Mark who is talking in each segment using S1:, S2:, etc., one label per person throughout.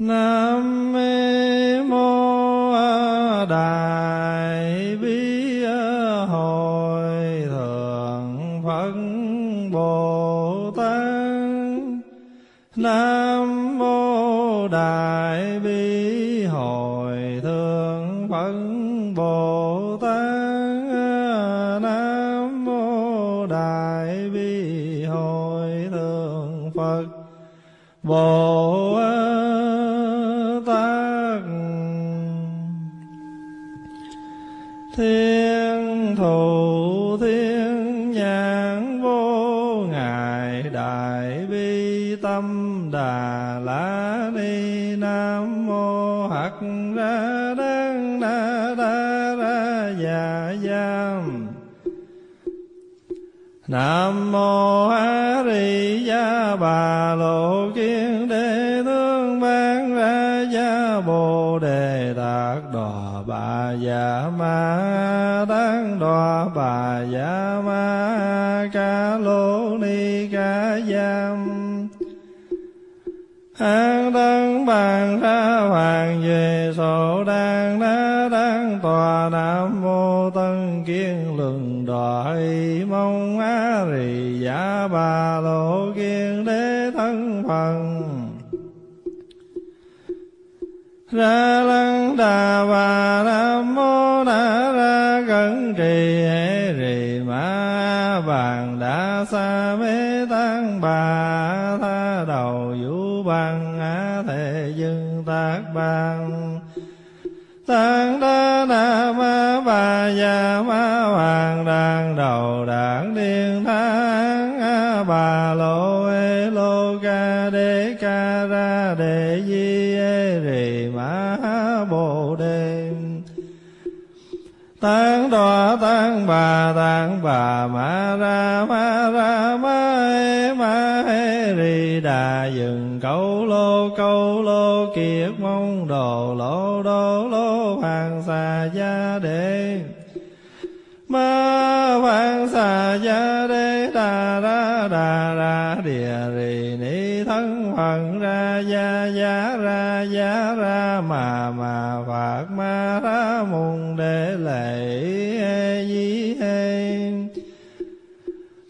S1: Nam Dạ Ma Tát đo Bà Dạ Ma Ca Lô Ni Ca Giam. An đăng bàn ra hoàng về sổ đàn đá đăng tòa nam mô tân kiên luận đòi mong á rì giả bà lộ kiên đế thân phần. Ra sa mê tăng bà tha đầu vũ bằng á thể dương tác bằng tăng đa na ma bà già ma tăng đo tăng bà tăng bà, ma ra ma ra, ma e ma e ri đà dừng, câu lô câu lô kiệt mong đồ, lô, đô, lô, hoàng xà gia đề ma hoàng xà gia đề đà ra đà ra địa rì ni thân hoàng gia gia ra gia ra mà mà phật ma ra mùng để lệ hê di hê.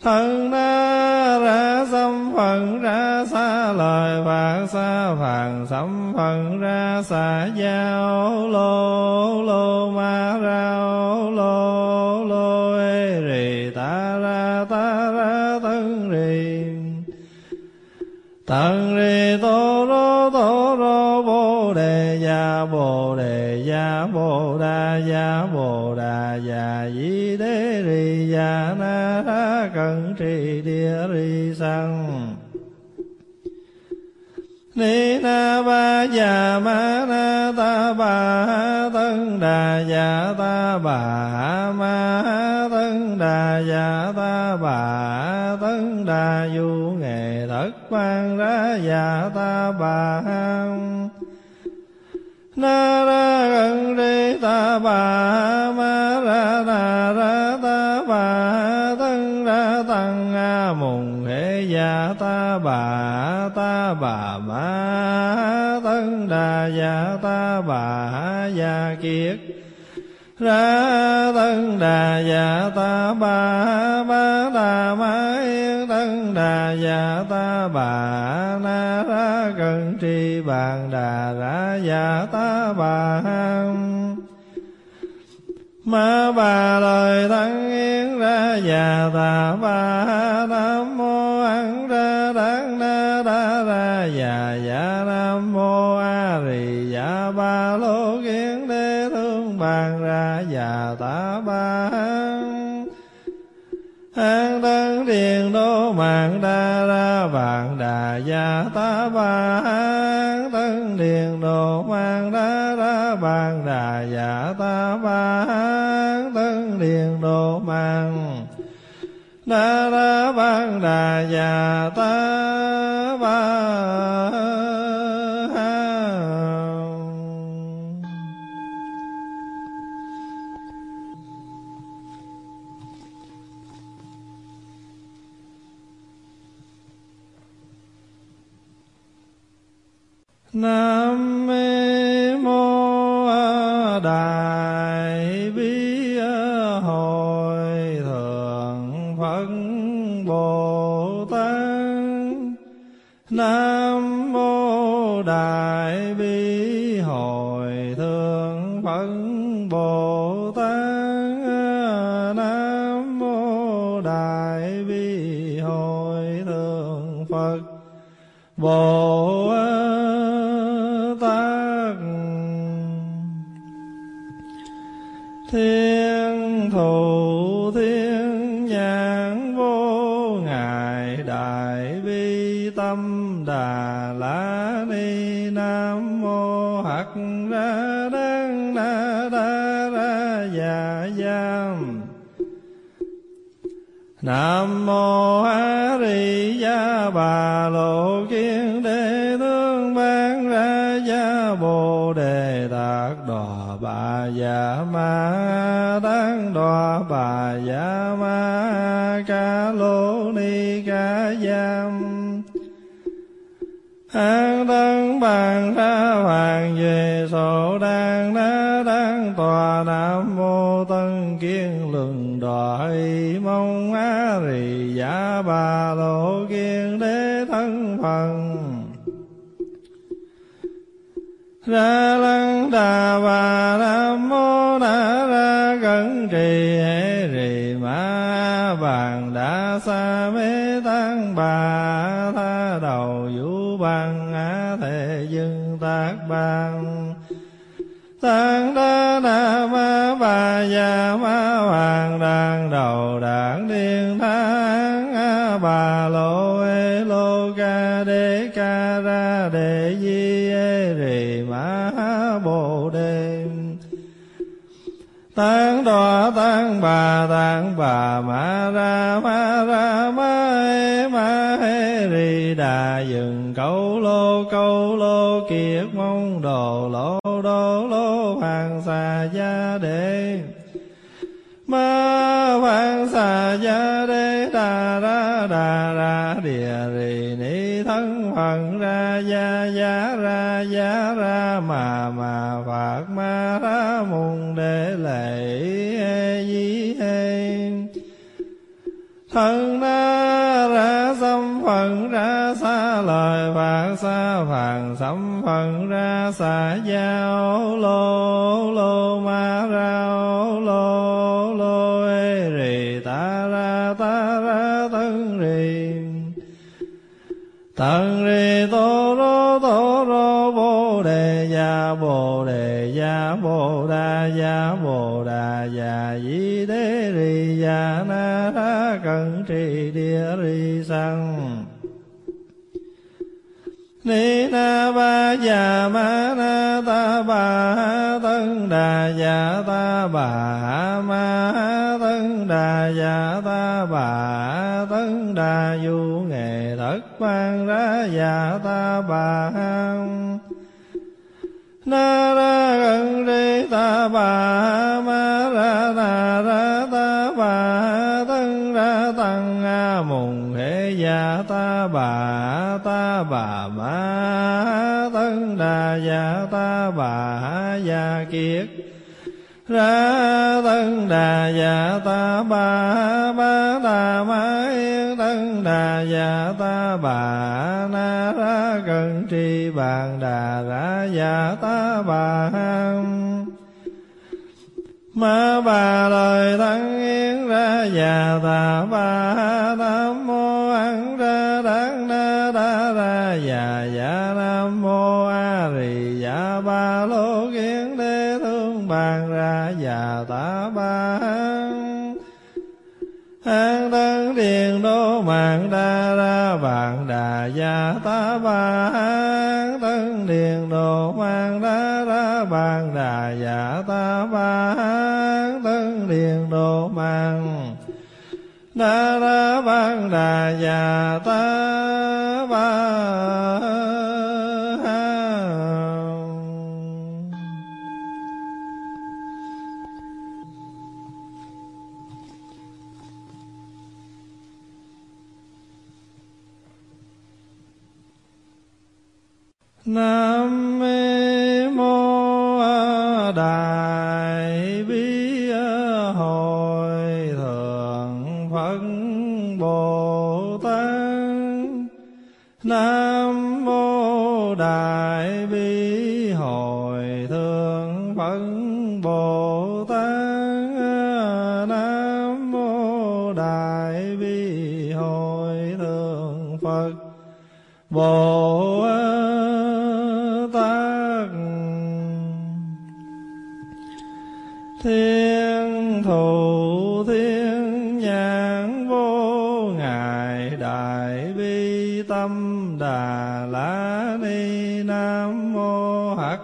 S1: Thân na ra xâm phận ra xa lời phạt xa phàn xâm phận ra xa giao lô lô bồ đà già di đế ri già na ra cận trì địa ri sang Ni na ba già ma na ta bà tân đà già ta bà ma tân đà già ta bà tân đà du nghệ thất quan ra già ta bà na ra bà ma ra na ra, ta bà thân, ra tăng a, mùng, hệ già ta, bà ta, bà, ma, thân đà già ta, bà già kiết. Ra tân đà già ta bà ba đà ma yên tân đà già ta, bà, na, ra cần tri, bàn, đà, ra già ta, bà ma bà lời thắng yên ra già ta bà nam mô ăn ra đáng na đa ra già già nam mô a rì già ba lô kiến đế thương bàn ra già ta bà an đăng điền đô mạng đa ra vạn đà già ta ba an đăng điền đô mạng đa ra vạn đà già ta ba an mang. Đô đa ra vạn đà già ta nam mô đại bi hội thượng phật bồ tát. Nam mô đại bi hội thượng phật bồ Nam mô A Di Đà Bà Lộ Kiên Đế Tướng Ban Ra Gia Bồ Đề Tát Đòa Bà Già Ma Tăng Đòa Bà Già Ma Ca Lô Ni Ca Giam. An bà lộ kiên đế thân phần ra lăng đà bà nam mô na ra cẩn trì hệ rì ma bàn đã xa mê tăng bà tha đầu vũ bằng á thể dưng tác bằng tăng đo tăng bà tăng bà, ma ra ma ra, ma he ma he. Ri đà dừng, câu lô câu lô kiệt mong đồ lô, đô lô, hoàng xà gia đề ma hoàng xà gia đề đà ra gia gia ra giá ra mà mà phạt ma ra mùng để lệ hê di hê. Thân na ra xâm phận ra xa lời phạt xa phàn xâm phận ra xa giao lô lô ma ra lô lô ê rì ta ra ta ra thân rì. Tận gia bồ đà già di đế ri già na ra cận trì địa ri sang ni na ba già ma na ta bà tân đà già ta bà ma tân đà già ta bà tân đà du nghệ thất quan ra già ta bà na bà ma ra na ra ta bà tân ra tăng a mùng hệ già ta bà ta bà ma tân đà già ta bà già kiết. Ra tân đà già ta bà ba đà ma yên. Tân đà già ta bà na ra cần tri bàn đà ra già ta bà ma bà lời thắng yên ra già ta bà nam mô ăn ra đắng na đa ra già già nam mô a rì già ba lô kiến đế thương bàn ra già ta ba an đăng điền đô mạng đa ra vạn đà gia ta ba an đăng điền đô mạng đa ra vạn đà gia ta ba mang. Đô đa ra ban đà già ta. Bồ tát. Thiên thù, thiên nhãn, vô ngại đại bi, tâm đà la, ni, nam mô hắc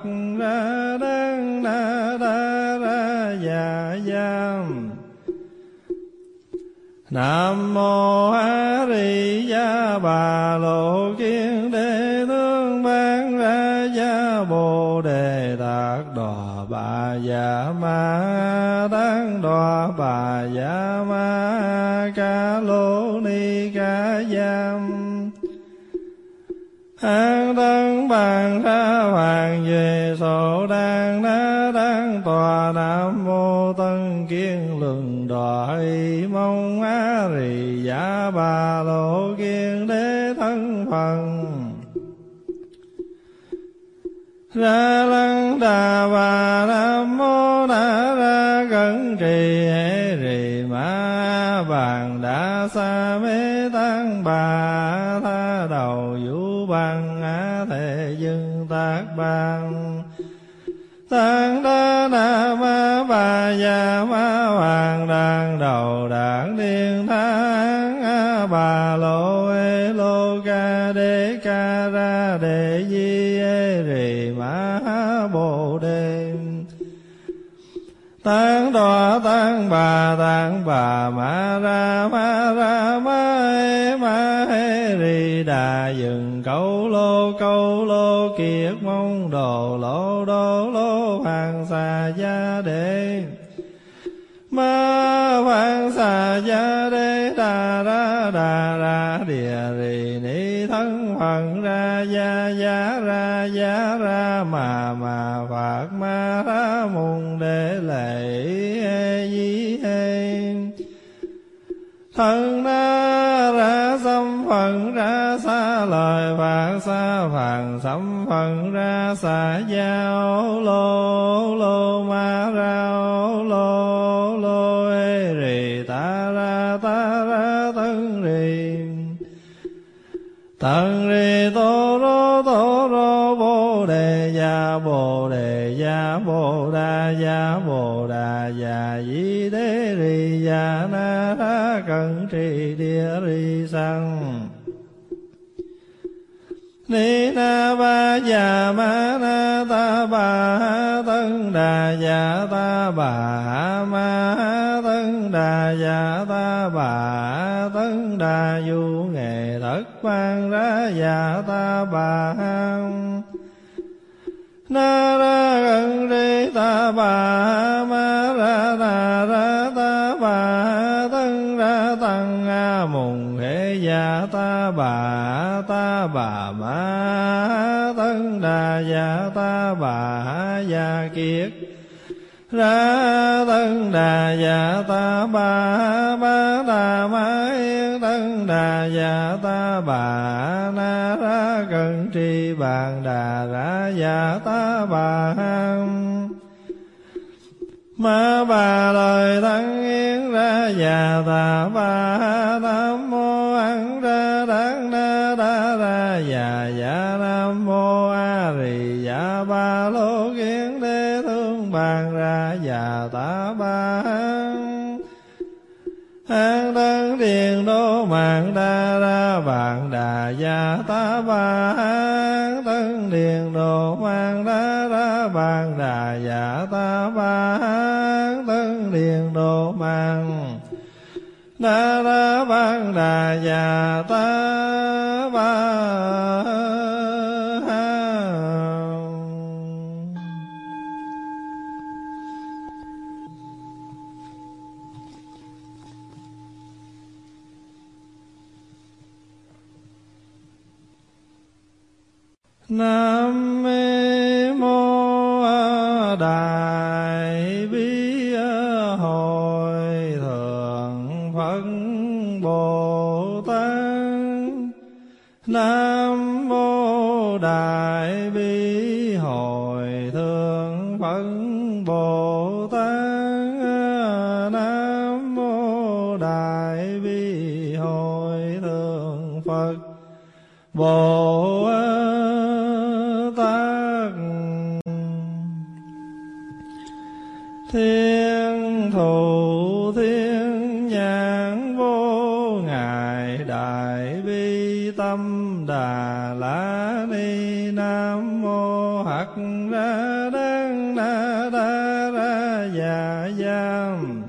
S1: Nam mô A Di Đà Bà Lộ Kiên Đế Tướng Ban Ra Gia Bồ Đề Đạt Đòa Bà Dạ Ma Tát Đòa Bà Dạ Ma Ca Lô Ni Ca Giam an kiên mong á rì giả bà lộ kiên đế thân phần ra lăng đà bà nam mô đà ra cẩn trì hệ rì ma bàn đã xa mê tăng bà tha đầu vũ bằng á thể dưng tác bằng tăng đa na ma bà già ma hoàng đàn đầu đảng điên thang a bà lô ê lô ca đê ca ra đề di ê rì ma bồ đề. Tăng đọa tăng bà tăng bà ma ra ma ra ma ê ma ê rì đà dừng câu lô câu lô kiệt mong đồ lô đô lô xà gia đề ma hoàng xà gia đế đà ra đà ra địa rì ni thân phận ra gia gia ra gia ra mà mà phật ma ra mùng để lệ di hê. Thân phạt xa phàn sấm phần ra xa giao lô lô ma ra lô lô ê rì ta ra ta ra tân rì tân rì tô rô tô rô bồ đề gia bồ đề gia bồ đà gia bồ đà gia di đế rì gia na ra cần trì địa rì sang ni na ba già ma na ta bà tân đà già ta bà ma tân đà già ta bà tân đà du nghệ thất quan ra già ta bà na ra gần đi ta bà ma ra na ra ta bà tân ra tăng a mùng gia ta bà ta bà ma tân đà gia ta bà gia kiết ra tân đà gia ta bà ba đà ma yên tân đà gia ta bà na ra cần tri bàn đà ra gia ta bà ma bà lời thân yên ra già ta bà ba lô kiến đế thương bàn ra già ta ba an đăng điền đô mạng đa ra vạn đà gia ta ba an đăng điền đô mạng đa ra vạn đà gia ta ba an đăng điền đô mạng đa ra vạn đà gia ta thiên thù thiên nhãn vô ngại đại bi tâm đà la ni nam mô hạt ra đăng na đa ra già giam.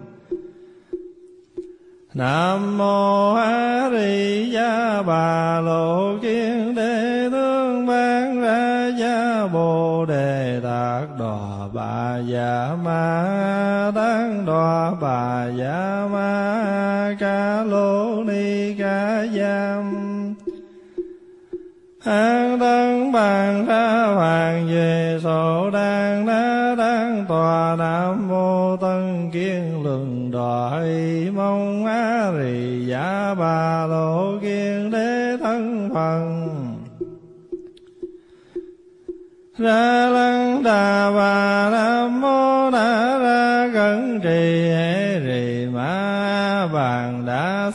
S1: Nam mô A Di Đà Bà lô Dạ Ma Tát đo Bà Dạ Ma Ca Lô Ni Ca Giam. An tân bàn ra hoàng về sổ đàn đá đăng tòa nam mô tân kiên luận đòi mong á rì giả bà lộ kiên đế thân phần. Ra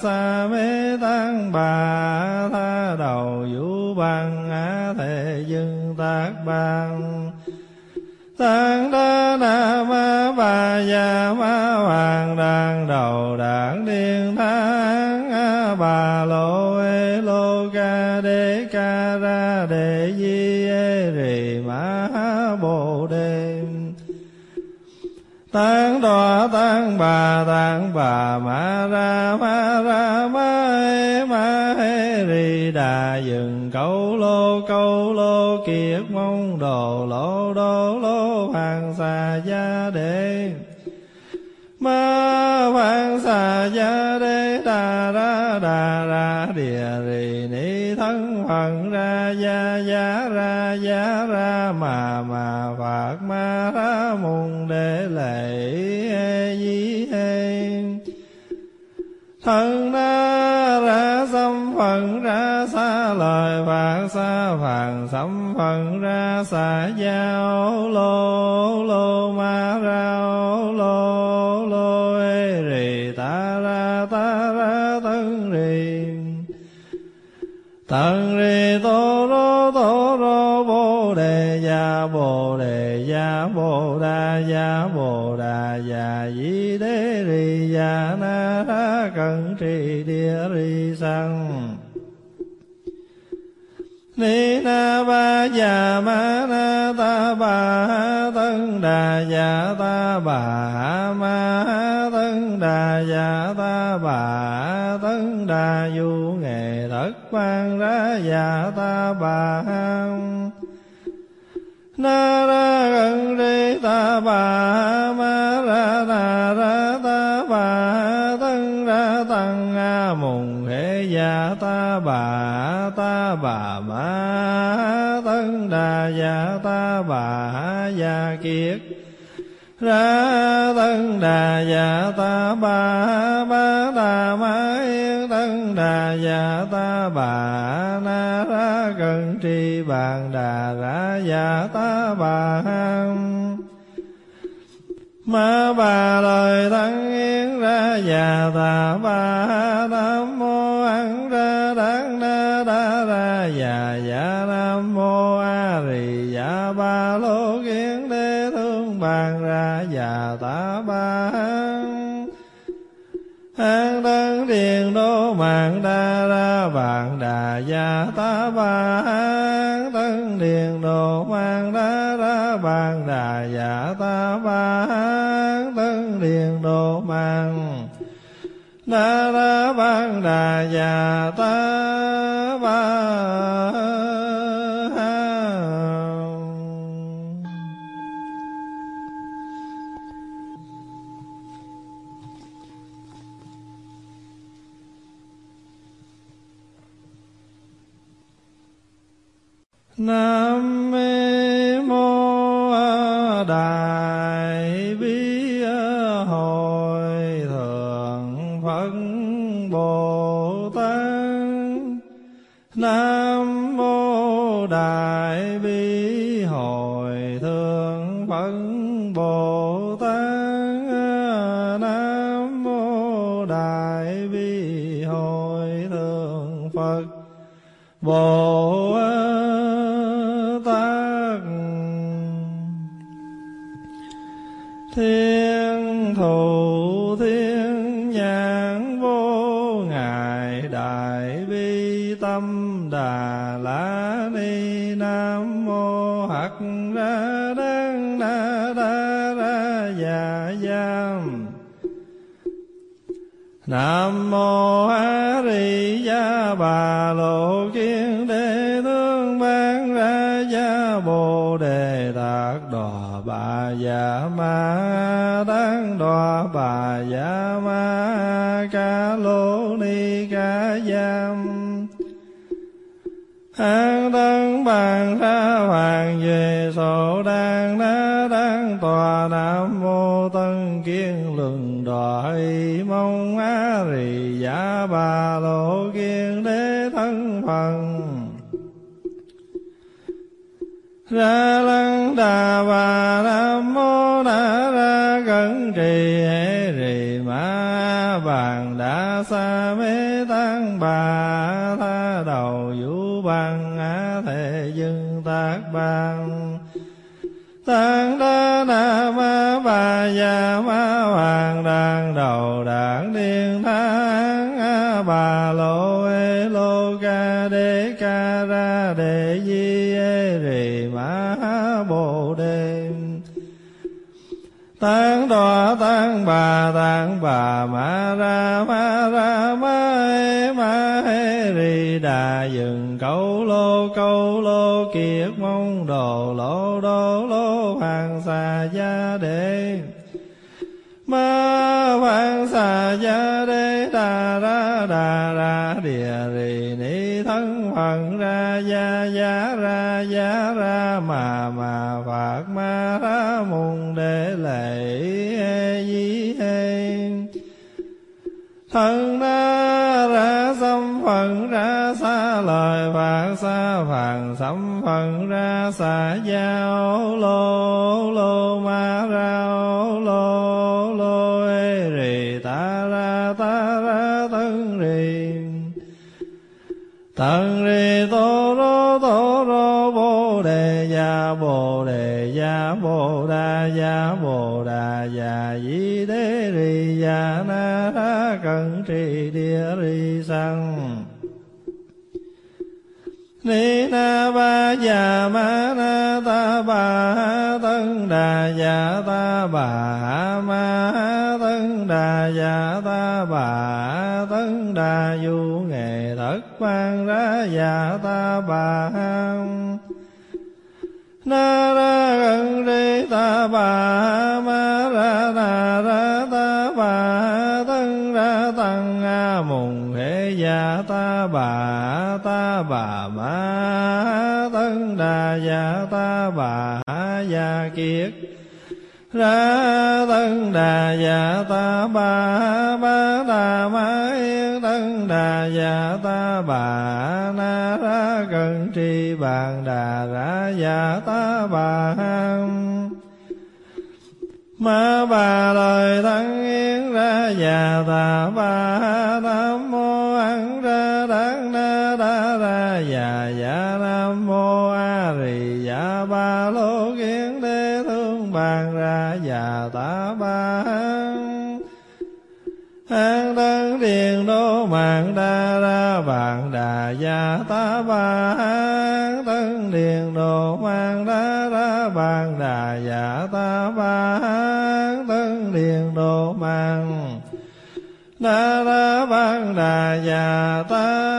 S1: sa mê tăng bà tha đầu vũ bằng á thề dân tác bằng tăng đa na ma bà già ma hoàng đàn đầu đảng điên tháng a bà lô ê lô ca đê ca ra đề di ê rì ma bồ đề. Tăng đọa tăng bà tăng bà ma ra ma câu lô kiệt mong đồ lô đô lô hoàng xà gia đệ ma hoàng xà gia đế đà ra đà ra địa rì ni thân hoàng ra gia gia ra gia ra mà mà phạt ma ra mùng để lệ di hê. Thân na phàn sấm phận ra xa giao lô lô ma rao lô lô ê rì ta ra ta ra tân rì tân rì tô rô tô rô bồ đề gia bồ đề gia bồ đà gia bồ đà gia di đế rì gia na ra cần trì địa rì sang ni na ba già ma na ta bà tân đà già ta bà ma tân đà già ta bà tân đà du nghệ thất quan ra già ta bà na ra gần đi ta bà ma ra na ra ta bà tân ra tăng a mùng hệ già ta bà ta bà ma tân đà dạ ta bà gia kiết. Ra tân đà dạ ta bà ba đà ma yên tân đà dạ ta, bà na ra cần tri bàn đà ra dạ ta, bà ma bà lời tăng yên ra dạ ta, bà ra ba, ta an đăng điền đô mạng đa ra vạn đà gia ta ba, an đăng điền đô mạng đa ra vạn đà gia ta ba, an đăng điền đô mạng đa ra vạn đà gia ta ba. Bồ tát. Thiên thù, thiên nhãn, vô ngại đại bi, tâm, đà la, ni, nam, mô, hắc, ra đăng na đa ra dạ giam. Nam mô A Di Đà Bà Lô Kiên Bà Dạ Ma đáng Đòa Bà Dạ Ma Ca Lô Ni Ca Giam. An đăng bàn ra hoàng về sổ đàn na đăng tòa nam mô tân kiên luận đòi mong á rì giả bà lộ kiên đế thân phần. Ra sa mê tăng bà tha đầu vũ bằng á thề dưng tác bằng tăng đa na ma bà già ma hoàng đàn đầu đảng điên thang a bà lô ê lô ca đê ca ra đề di ê rì ma bồ đề tăng đọa tăng bà tăng bà ma ra đà dừng câu lô câu lô kiệt mong đồ lô đô lô hoàng xà gia đệ ma hoàng xà gia đế, đà ra đà ra, địa rì, ni thân, hoàng ra, gia gia ra gia ra, mà mà, phạt, ma ra phàn phần ra xà giao lô lô ma ra lô lô ê rì, ta ra ta ra tân rì tân rì tô rô tô rô, bồ đề gia, bồ đề gia, bồ đà gia, bồ đà gia, di đế rì gia, na ra cận trì địa rì sang ni na già ma na ta bà tân đà già ta bà ma tân đà già ta bà tân đà du nghệ thất quan ra già ta bà na ra gần đi ta bà ma ra na ra ta bà tân ra tăng a mùng hệ già ta bà ta bà ma đà gia ta bà gia kiết ra tân đà già ta bà ba đà ma yên tân đà già ta bà na ra cần tri bàn đà ra già ta bà ma bà lời thắng yên ra già ta bà và tả ba an tân điền đô mạng đa ra bàn đà gia ta ba an tân điền đô mạng đa ra bàn đà gia ta ba an tân điền đô mạng đa ra bàn đà gia ta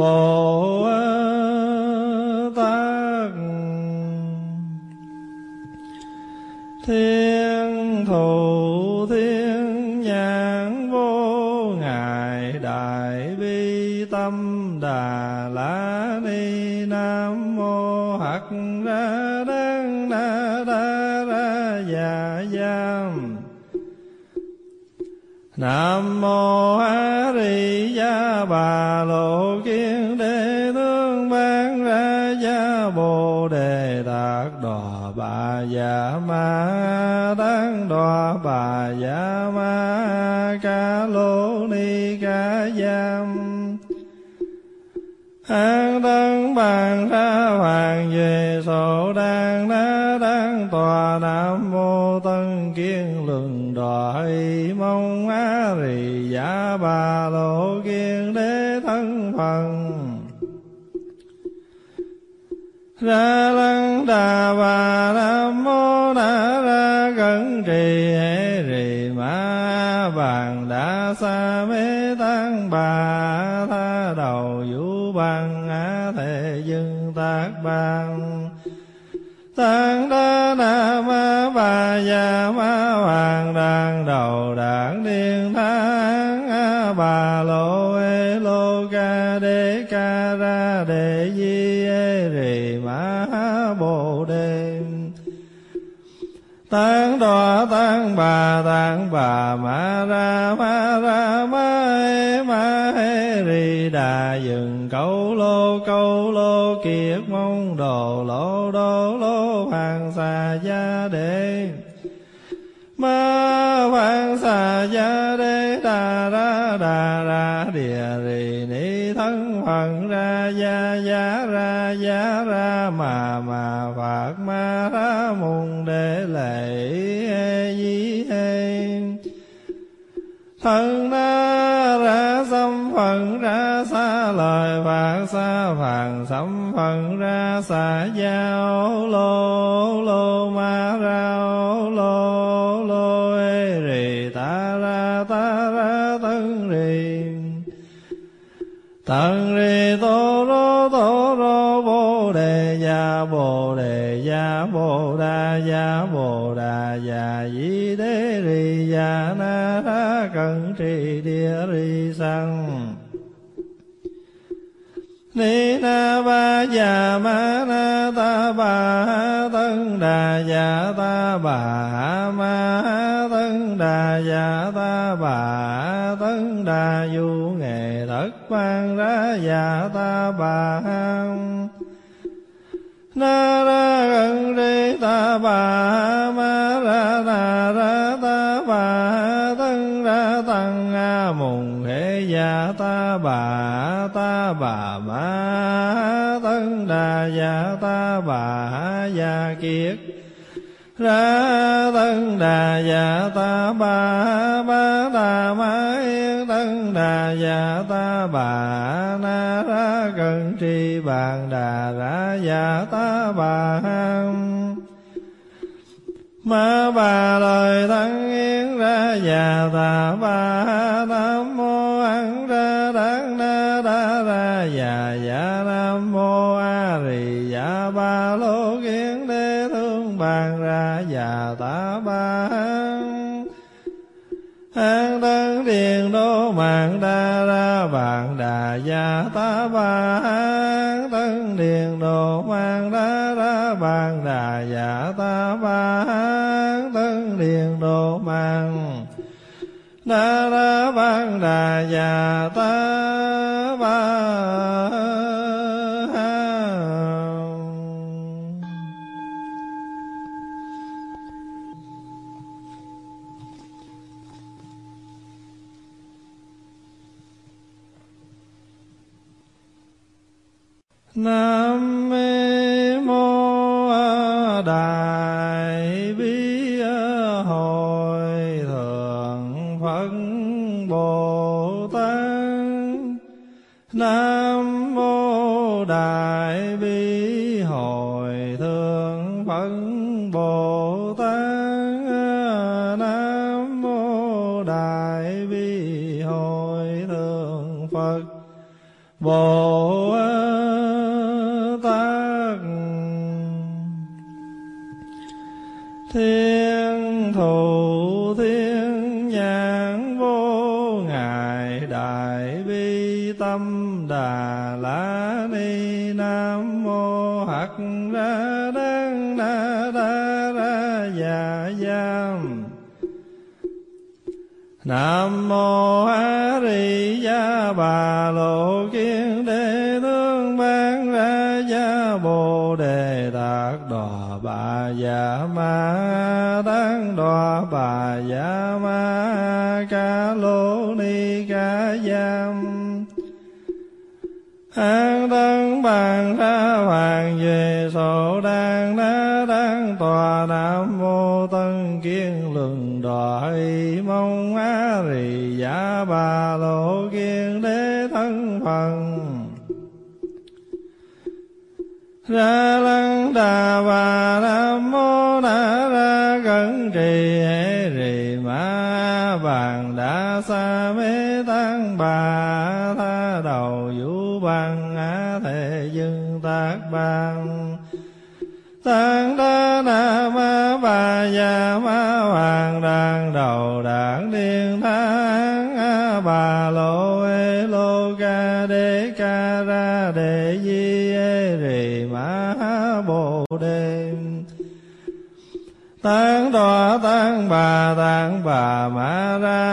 S1: bồ tát. Thiên thủ thiên nhãn, vô ngại đại bi, tâm, đà la, ni, nam, mô hạt ra đăng na đa ra già giam. Nam mô A Di Đà Bà Lô Ki dạ Ma Tát đo Bà dạ Ma Ca Lô Ni Ca Giam. An tân bàn ra hoàng về sổ đàn đá đăng tòa nam mô tân kiên luận đòi mong á rì giả bà lộ kiên đế thân phần. Ra sa mê tăng bà tha đầu vũ bằng á thể dưng tác bằng tăng đa na ma bà già ma hoàng đàn đầu đảng điên tháng a bà lô ê lô ca đê ca ra đề di ê rì ma bồ đề. Tăng đo tăng bà tăng bà ma ra ma đà dừng, câu lô câu lô kiệt mong đồ lô đô lô hoàng xà gia đế. Ma hoàng xà gia đế, đà ra đà ra, địa rì, ni thân, hoàng ra, gia gia ra gia ra, mà mà, phạt, ma, ra, mùng xa phàn sấm phần ra xa giao lô lô ma ra lô lô ê rì ta ra ta ra tân rì tân rì tô rô tô rô bồ đề gia bồ đề gia bồ đà gia bồ đà gia di đế rì gia na ra cần trì địa rì sang ni na ba già ma na ta bà tân đà già ta bà ma tân đà già ta bà tân đà du nghệ thất quan ra già ta bà na ra gần đi ta bà ma bà ta, bà ma tân đà già ta, bà già kiết. Ra tân đà già ta, bà ba đà ma yên tân đà già ta, bà na ra cần tri bàn đà ra già ta, bà ma bà lời thân yên ra già ta, bà già tả ba an tân điền đô mạng đa ra vạn đà gia ta ba an tân điền đô mạng đa ra vạn đà gia ta ba an tân điền đô mạng đa ra vạn đà gia ta nam Nam mô A Di Đà Bà Lộ Kiên Đế Tướng Ban Ra Gia Bồ Đề đạt Đòa Bà Dạ Ma Tán Đòa Bà Dạ Ma ra lăng đà bà nam mô na ra cẩn trì hệ rì ma bàn đa sa mê tăng bà tha đầu vũ bằng á thể dân tác bằng tăng bồ đề. Tán đọa tán bà tán bà ma ra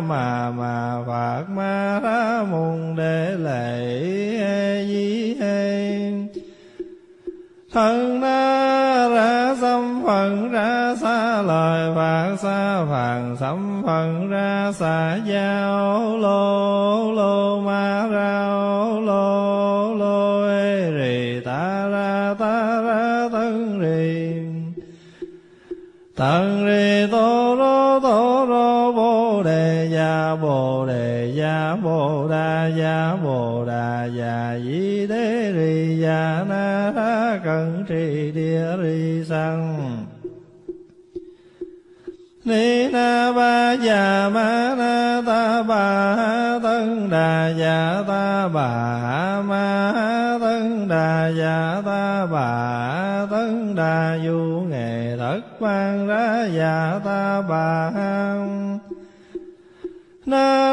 S1: mà mà phật ma ra mùng để lệ di hê thân na ra xâm phần ra xa lời phạt xa phàn xâm phần ra xa giao lô. Gia bồ đà già di đế ri già na ra cận trì địa ri sang ni na ba già ma na ta bà tân đà già ta bà ma tân đà già ta bà tân đà du nghệ thất ban ra già ta bà na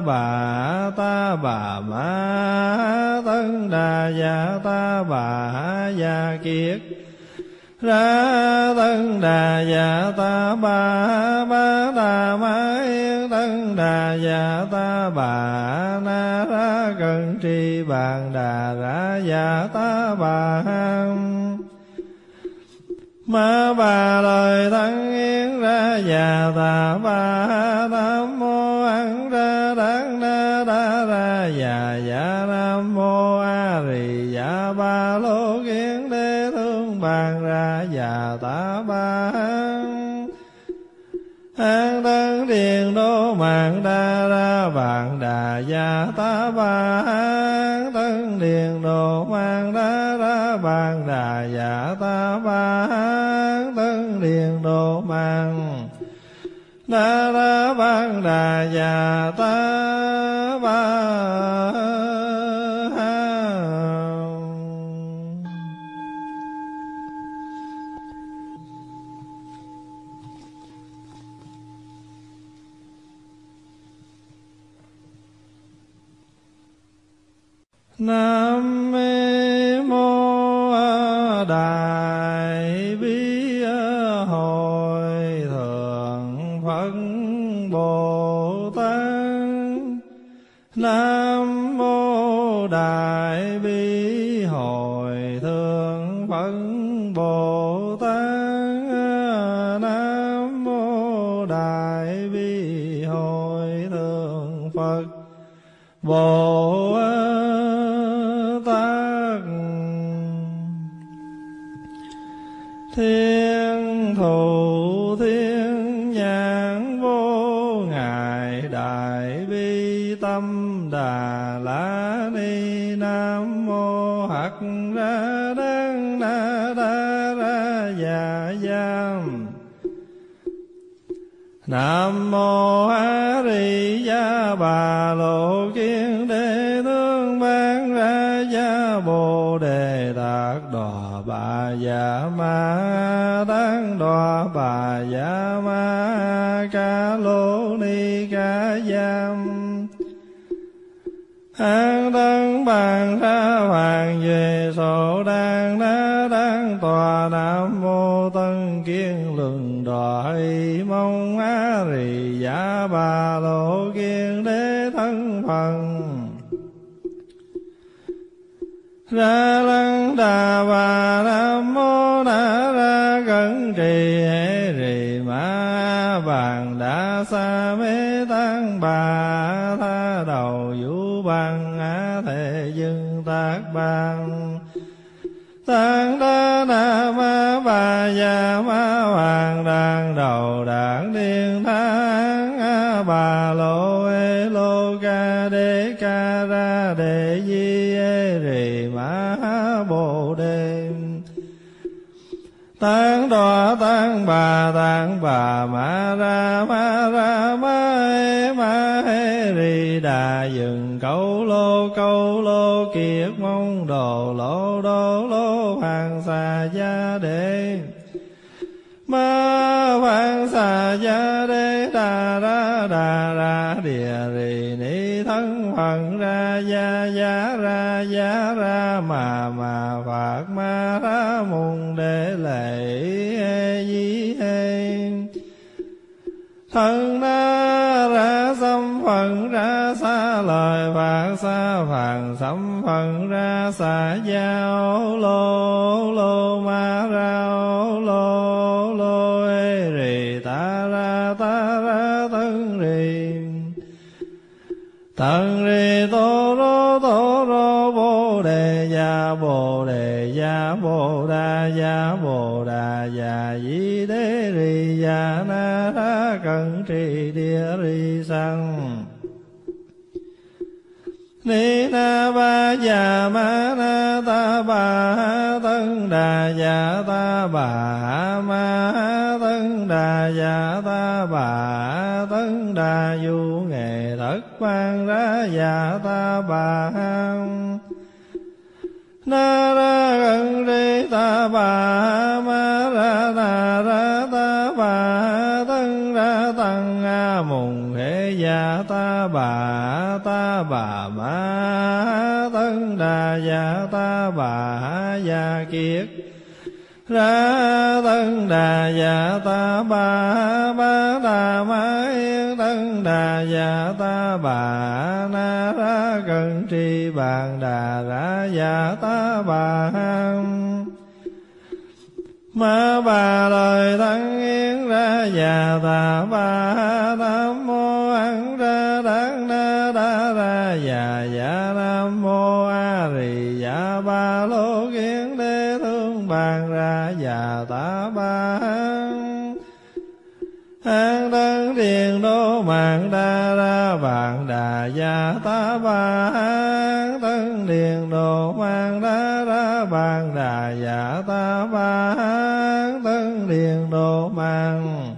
S1: bà ta, bà ma tân đà già ta, bà già kiết ra tân đà già ta, bà ba đà ma yên tân đà già ta, bà na ra cần tri bàn đà ra già ta, bà ma bà lời thân yên ra già ta, bà Na ra văn đà già ta Dạ Ma Tát đo Bà Dạ Ma Ca Lô Ni Ca Giam. An tân bàn ra hoàng về sổ đàn đá đăng tòa nam mô tân kiên luận đòi mong á rì giả bà lộ kiên đế thân phần. Ra sa mê tăng bà tha đầu vũ bằng á thể dưng tác bằng tăng đa na ma bà già ma hoàng đàn đầu đảng điên thang a bà lô ê lô ca đê ca ra đề di ê rì ma bồ đề. Tăng tăng bà tăng bà ma ra ma ra ma he ma he ri đà dừng câu lô câu lô kiệt mong đồ lô đô lô hoàng xà gia đề ma hoàng xà gia đế đà ra đà ra địa rì ni thân phận ra gia gia ra gia ra mà mà phạt ma ra mùng để lệ xa phàn sấm phần ra xa giao, lô lô ma ra, lô lô ê rì, ta ra ta ra thân rì. Tân rì tô rô tô rô bồ đề gia bồ đề gia bồ đà gia bồ đà gia di đế rì gia na ra cần trì địa rì sang ni na ba già ma na ta bà tân đà già ta bà ma tân đà già ta bà tân đà du nghệ thất quan ra già ta bà na ra gần đi ta bà ma ra na ra ta bà tân ra tăng a mùng hệ già ta bà ta, bà ma tân đà già ta, bà già kiết. Ra tân đà dạ ta, bà ba đà ma yên tân đà dạ ta, bà na ra cần tri bàn đà ra dạ ta, bà ma bà lời thân yên ra dạ ta, bà ra ta ba. An đăng điền đô mạng đa ra vạn đà gia ta ba. An đăng điền đô mạng đa ra vạn đà gia ta ba. An đăng điền đô mạng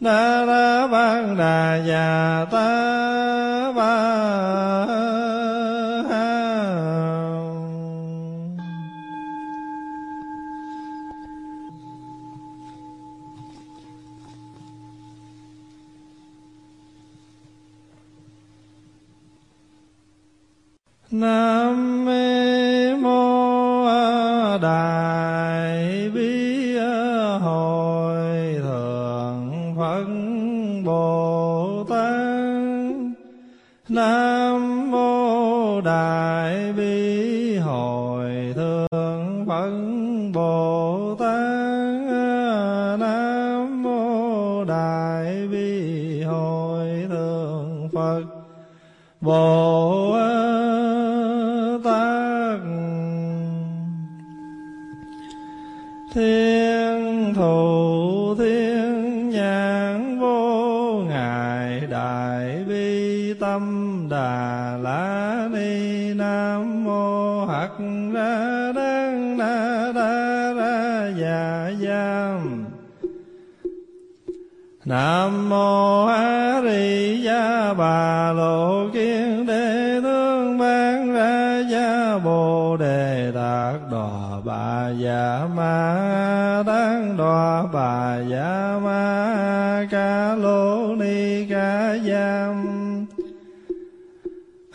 S1: đa ra vạn đà gia ta đại bi hồi thượng phật bồ tát nam mô đại bi hồi thượng phật bồ tát thiên thủ thiên nhãn vô ngại đại bi tâm đà. Nam mô A Di Đà Bà Lộ Kiên Đế tướng Ban Ra Gia Bồ Đề Đạt Đòa Bà Dạ Ma Đăng Đòa Bà Dạ Ma Ca Lô Ni Ca Giam.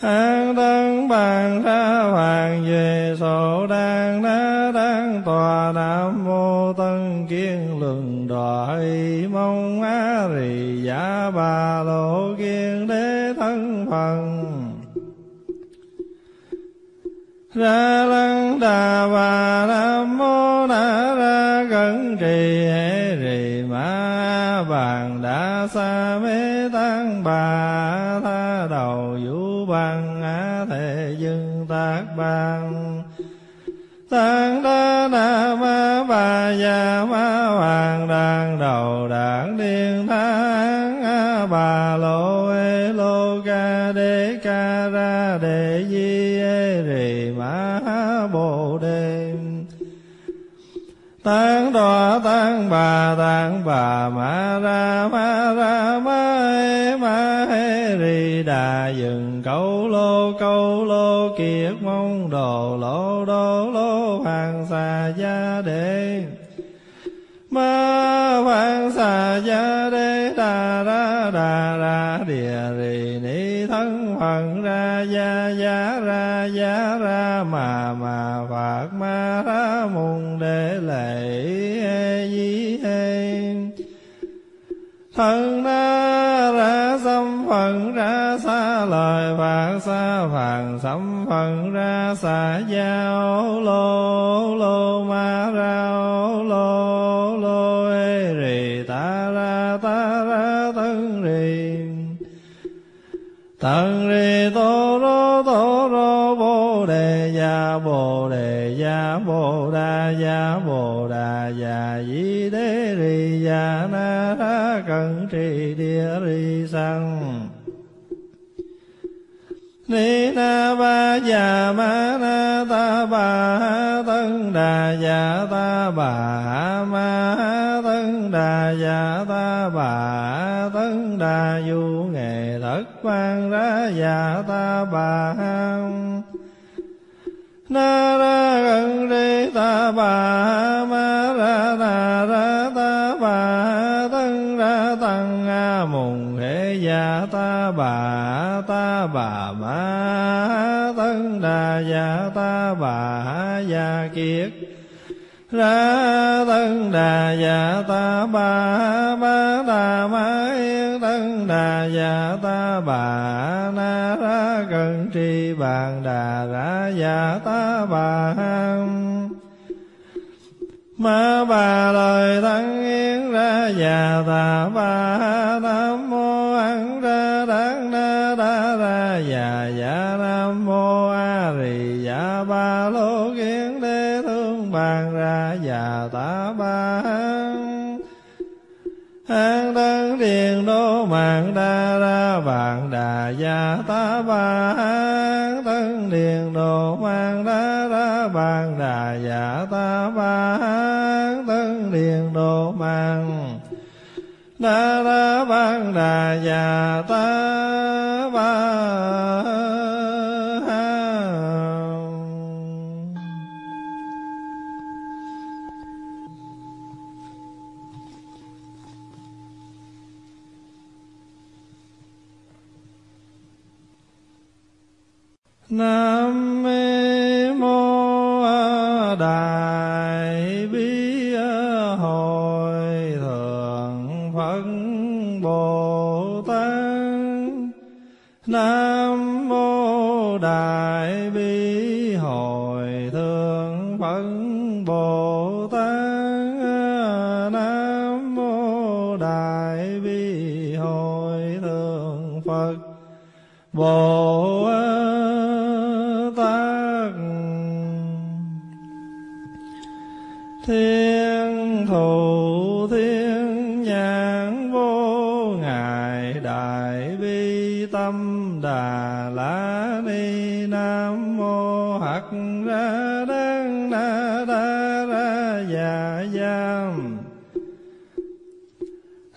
S1: An đăng bàn ra bà lộ kiên đế thân phần ra lăng đà bà nam mô na ra cẩn trì hệ rì ma bàn đã xa mê tăng bà tha đầu vũ bằng á thể dưng tác bằng tăng đa na ma bà già ma tán đo, tán bà tán bà, ma ra ma ra, ma he, ma hê ri đà dừng. Câu lô câu lô kiệt mong đồ, lô, đô, lô, hoàng xà gia đề ma hoàng xà gia đế, đà ra đà ra địa rì ni thân phận ra gia gia ra gia ra mà mà phạt ma ra mùng để lệ hê di hê thân na ra xâm phận ra xa lời phạt xa phàn xâm phận ra xa giao lô lô ma ra tận ri tô rô tô rô bồ đề gia bồ đề gia bồ đà gia bồ đà gia. Di đế ri gia na ra cẩn trì địa ri sanh. Ni na ba già ma na ta bà tân đà già ta bà ma đà già ta bà tấn đà du nghệ thất quan ra già ta bà na ra gần đi ta bà, ma ra na ra ta bà tân ra tăng a mùng hệ già ta bà ta bà ma tân đà già ta bà già kiết ra tân đà dạ ta ba ba đà ma yên tân đà dạ ta bà na ra cần tri bàn đà ra dạ ta bà ma bà lời tăng yên ra già ta ba ra già ta bà an đăng điện đô mạng đa ra vạn đà gia ta ba an tân điện đô mạng đa ra vạn đà gia ta ba an tân điện đô mạng đa ra vạn đà gia ta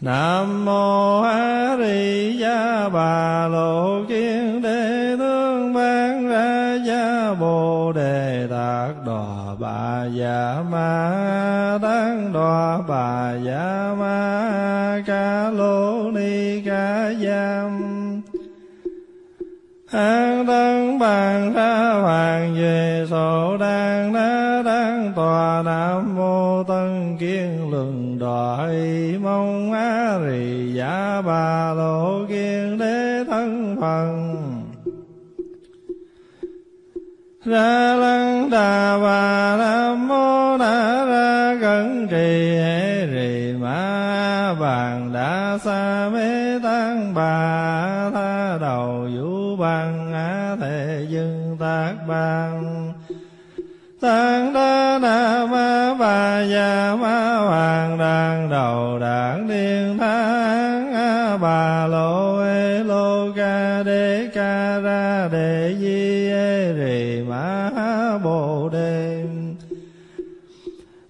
S1: Nam mô A Di Đà Bà Lộ Kiên Đế Tướng Ban Ra Gia Bồ Đề Đạt Đòa Bà Dạ Ma đăng Đòa Bà Dạ Ma Ca Lô Ni Ca Giam. An đăng bàn ra hoàng về sổ đàn đá đăng tòa nam mô tân kiên luận đòi mong an bà lộ kiên đế thân phần ra lăng đà bà nam mô đà ra cẩn trì hệ rì ma bàn đa sa mê tăng bà tha đầu vũ bằng á thể dương tác bằng tăng đa na ma bà già ma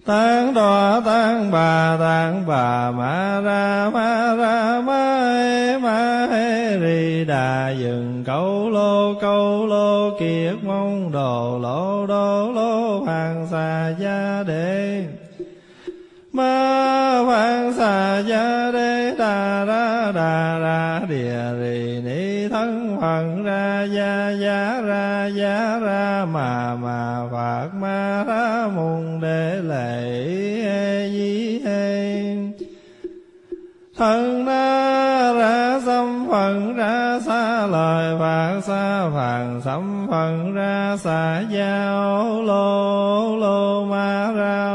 S1: tăng đo tăng bà tăng bà, ma ra ma ra, ma ê, ma hê ri đà dừng câu lô câu lô kiệt mong đồ, lô đô, lô hoàng xà gia đề ma hoàng xà gia đế, đà ra đà ra địa rì ni thân hoàng giá ra mà mà phật ma ra mùng để lệ di hê. Thân na ra xâm phận ra xa lời phạt xa phàn xâm phận ra xa giao lô lô ma ra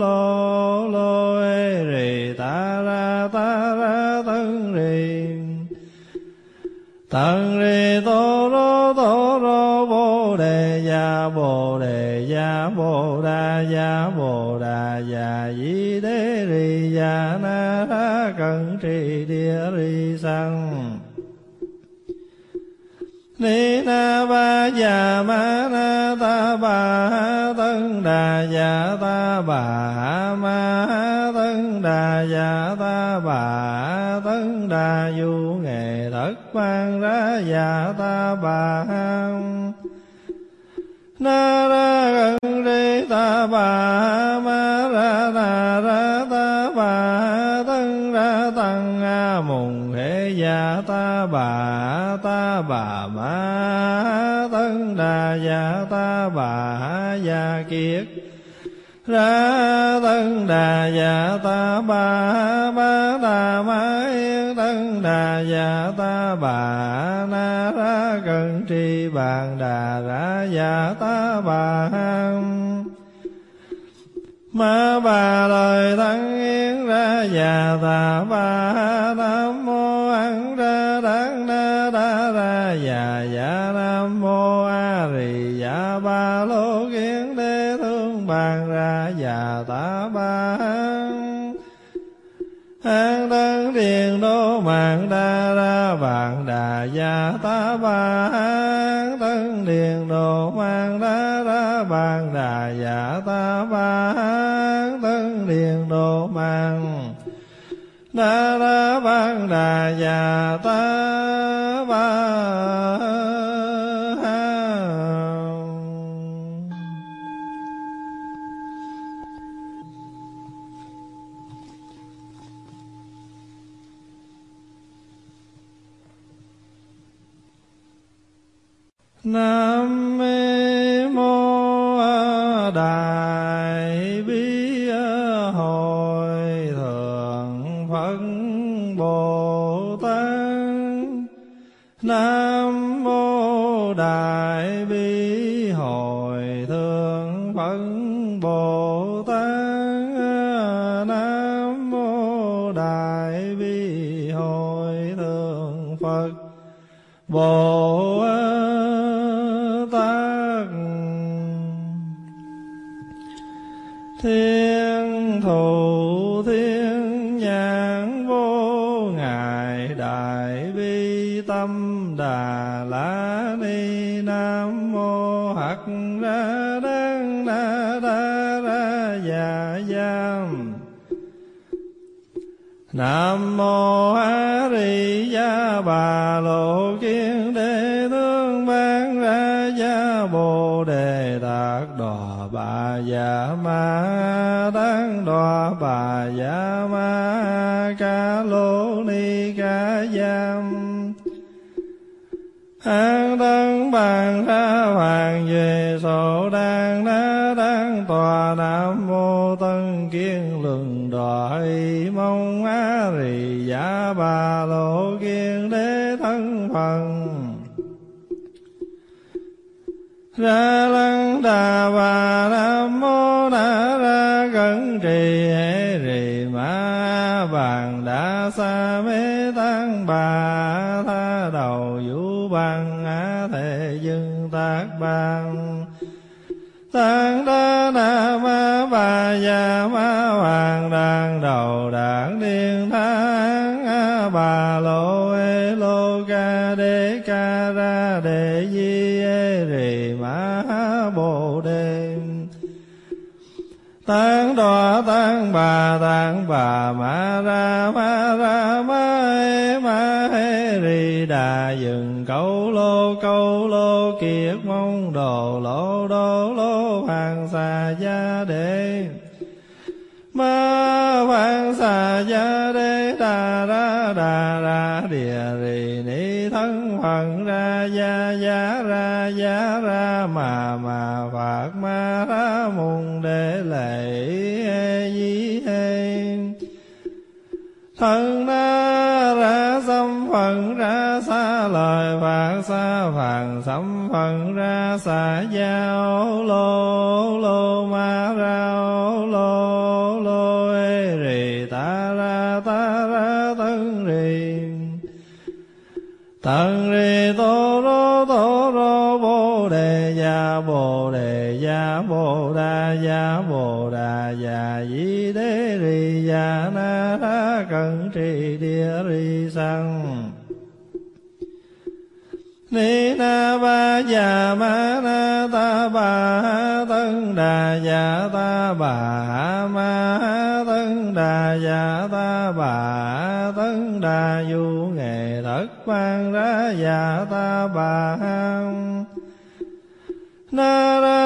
S1: lô lô ê rì ta ra ta ra thân rì. Tân gia bồ đà già di đế rì già na ra cận trì địa rì sang ni na ba già ma na ta bà tân đà già ta bà ma tân đà già ta bà tân đà du nghệ thất quan ra già ta bà na kiết ra tân đà già ta bà ba đà ma yên tân đà già ta bà na ra cần tri bàn đà ra già dạ ta bà ma bà lời tăng yên ra già ta ba ta ba an tân điền đồ mang đá ra bàn đà già ta ba an tân điền đồ mang đá ra bàn đà già ta thiên thù, thiên nhãn vô ngại đại bi tâm đà la ni nam mô hắc ra đăng na đa ra già giam. Nam mô A Di Đà Bà lô Kiên Đòa Già Ma Tát đo Bà Già Ma Ca Lô Ni Ca Giam. An tân bàn ra hoàng về sổ đàn đá đăng tòa nam mô tân kiên luận đòi mong á rì giả bà lộ kiên đế thân phần ra sa mê tăng bà tha đầu vũ bằng á thề dưng tác bằng tăng đa na ma bà già ma hoàng đàn đầu đảng điên tháng a bà lô ê lô ca đê ca ra đề di ê rì ma bồ đề. Tăng tăng bà tăng bà ma ra ma ra, ma he ma he ri đà dừng câu lô câu lô kiệt mong đồ, lô, đô, lô hoàng xà gia đề ma hoàng xà gia đế, đà ra đà ra, địa rì ni thân. Phận ra, gia gia ra gia ra mà mà phạt, ma ra mùng để lệ thân na ra xâm phận ra xa lời và xa phàn xâm phận ra xa giao lô trì địa ri sang ni na ba già ma na ta bà tân đà già ta bà ma tân đà già ta bà tân đà du nghệ thất ban ra già ta bà na ra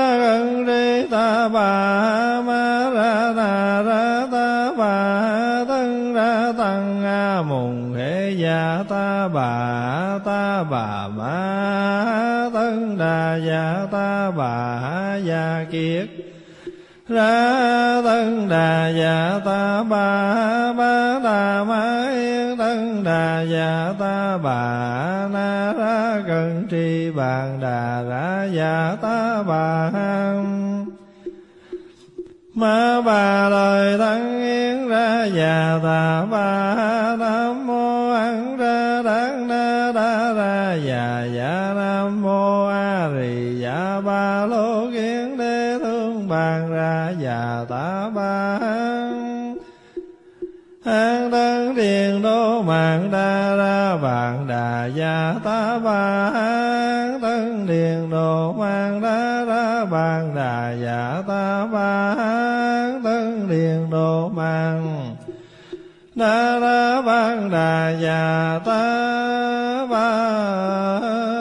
S1: ta bà ta bà ma tân đà dạ ta bà gia kiết ra tân đà dạ ta bà ba đà ma yên tân đà dạ ta bà na ra cần tri bàn đà ra dạ ta bà ma bà lời tăng yên ra dạ ta bà và tả ta an tân điền đô mạng đa ra vạn đà gia ta ba. An tân điền đô mạng đa ra vạn đà gia ta ba. An tân điền đô mạng đa ra vạn đà gia ta bà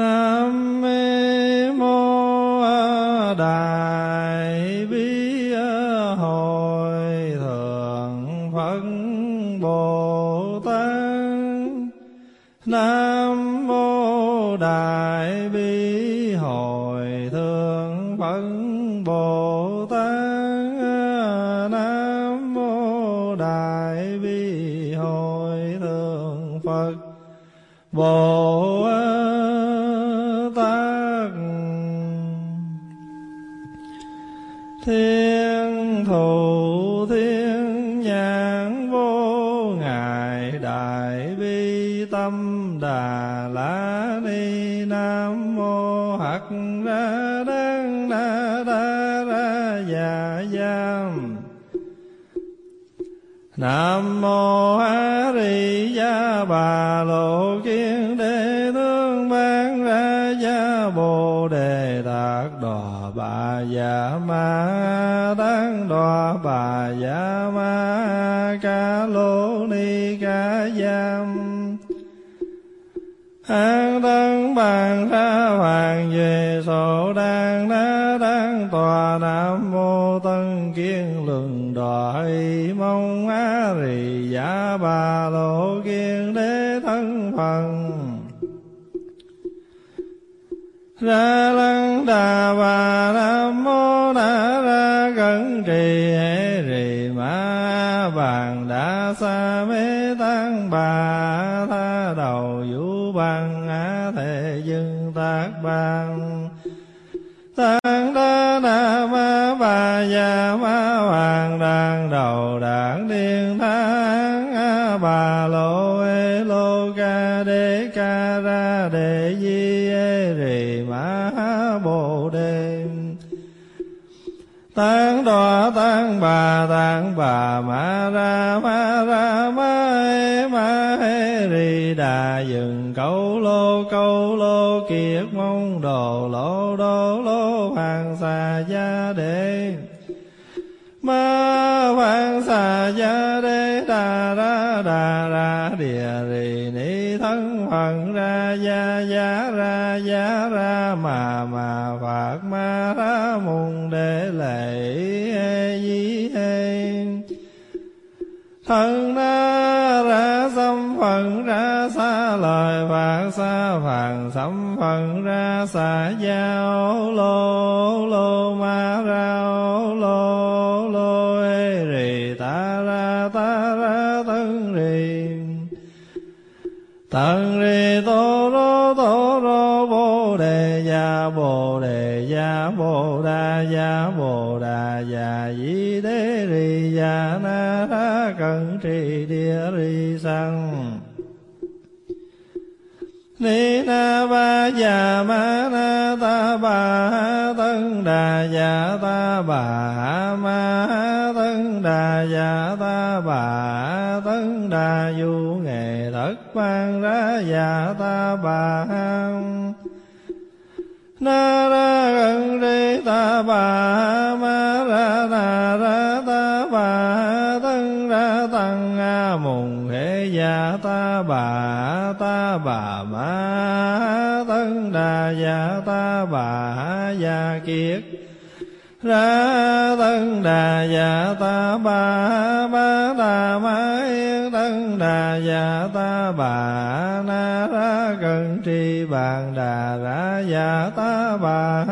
S1: nam mô đại bi hội thượng phật bồ tát. Nam mô đại bi hội thượng phật bồ tát. Nam mô đại bi hội thượng phật bồ đà la ni nam mô hạt ra đăng na đa ra già giam. Nam mô A Di Đà Bà Lộ Kiên Đế tướng Ban Ra Gia Bồ Đề Tát đò Bà Dạ Ma Tát đò Bà Dạ Ma Ca Lô an tăng bàn ra hoàng về sổ đang đá đang tòa nam mô tân kiên luận đòi mong á rì giả bà lộ kiên đế thân phần. Ra lăng đà bà nam mô na ra cẩn trì hệ rì ma bàn đã xa mê tăng bà. Dương tác ban tăng đa na ma bà già ma hoàng đàn đầu đảng điên thang a bà lô ê lô ca đê ca ra đề di ê rì ma bồ đề tăng đọa tăng bà tăng bà ma ra ma ra ma ê ma ê rì đà dừng câu lô mà phật ma ra mùng để lệ di hê. Thân na ra xâm phần ra xa lời phạt xa phàn xâm phần ra xa giao lô lô ma rao lô lô ê rì ta ra ta ra thân rì. Tận bồ đà già di đế ri già na ra cần trì địa ri sang Ni na ba già ma na ta bà tân đà già ta bà ma tân đà già ta bà tân đà du nghệ thất ban ra già ta bà na ra ma ra na ra ta bà tân ra tăng a mùng hệ già ta bà ta bà ma tân đà già ta bà già kiệt ra tân đà già ta bà ba đà ma yên tân đà già ta bà na ra cần tri bàn đà ra già ta bà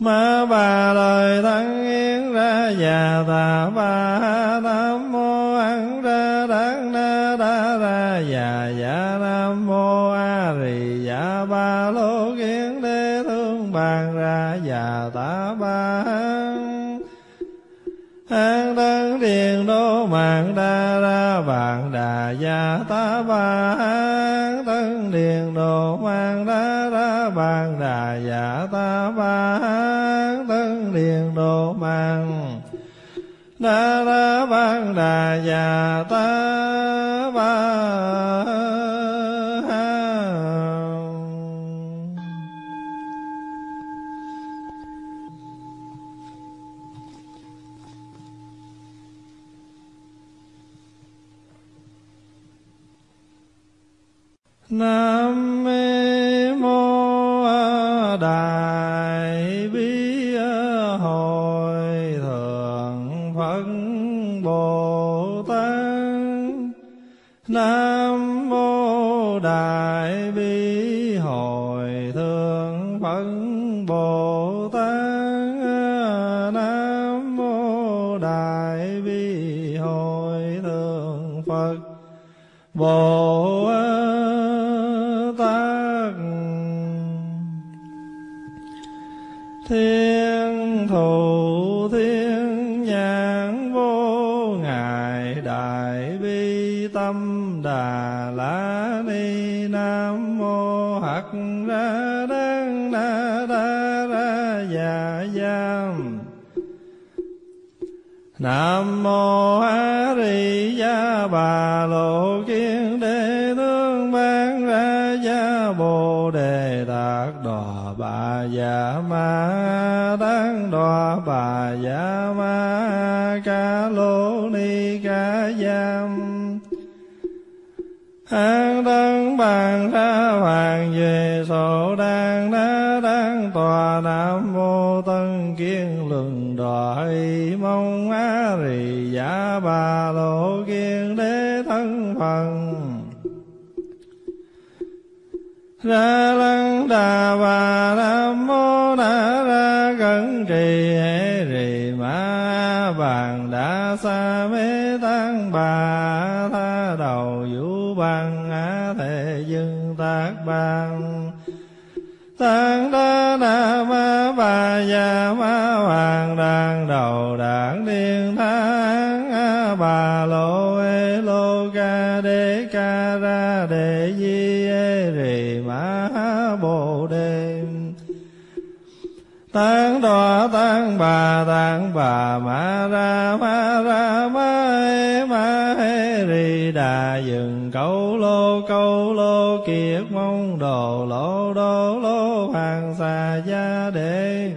S1: ma bà lời tăng yên ra già ta ba nam mô ăn ra đắng na đa ra già già nam mô a rì già ba lô kiến đế thương bàn ra già ta ba an đăng điền đô mạng đa ra bàn đà già ta ba an đăng điền đô mạng đa ra bàn đà già ta ba an mang. Đô đa ra ban đà già ta Nam mô A Di Đà Bà Lộ Kiên Đế Tướng Ban Ra Gia Bồ Đề Đạt Đòa Bà Dạ Ma Đăng Đòa Bà Dạ bà lộ kiên đế thân phần ra lăng đà bà nam mô na ra cẩn trì hệ rì ma bàn đa sa mê tăng bà tha đầu vũ bằng á thể dưng tác bằng tăng tăng đo tăng bà tăng bà, ma ra ma ra, ma ê ma hê ri đà dừng, câu lô câu lô kiệt mong đồ lô, đô lô, hoàng xà gia đề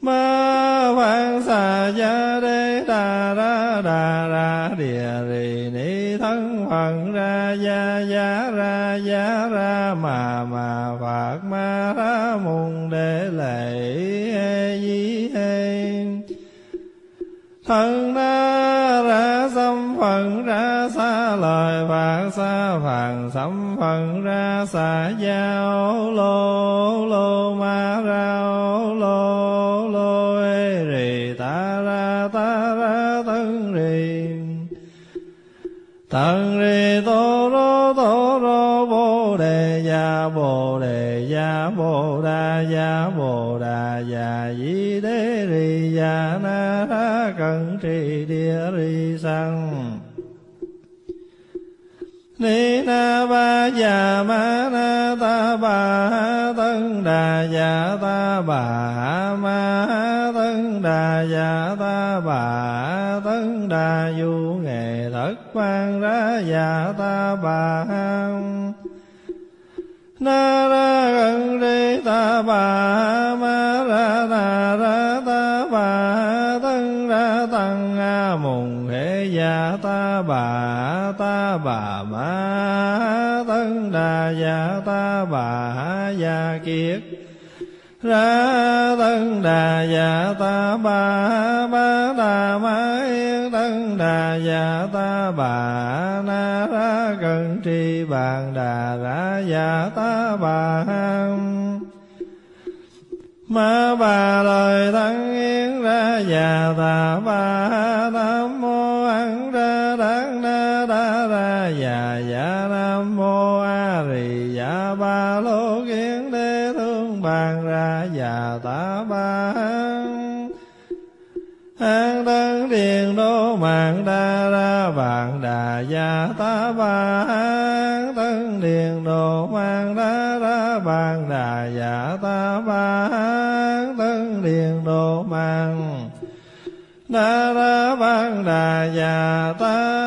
S1: ma hoàng xà gia đế, đà ra đà ra, địa rì ni thân hoàng giá ra mà mà phạt ma ra mùng để lệ di hê thân na ra xâm phận ra xa lời phạt xa phàn xâm phận ra xa giao lô lô ma ra lô lô ê rì ta ra ta ra thân rì thân rì tôi trì địa ri sang Ni na ba già ma na ta bà tân đà già ta bà ma tân đà già ta bà tân đà du nghệ thất quan ra già ta bà ta bà ta bà ma tân đà dạ ta bà gia kiết ra tân đà dạ ta bà ba đà ma yên tân đà dạ ta bà na ra cần tri bàn đà ra dạ ta bà. Ma bà lời tăng yên ra dạ ta bà ra ta ba. An tân điền đô mạng đa ra vạn đà gia ta ba. An tân điền đô mạng đa ra vạn đà gia ta ba. An tân điền đô mạng đa ra vạn đà gia ta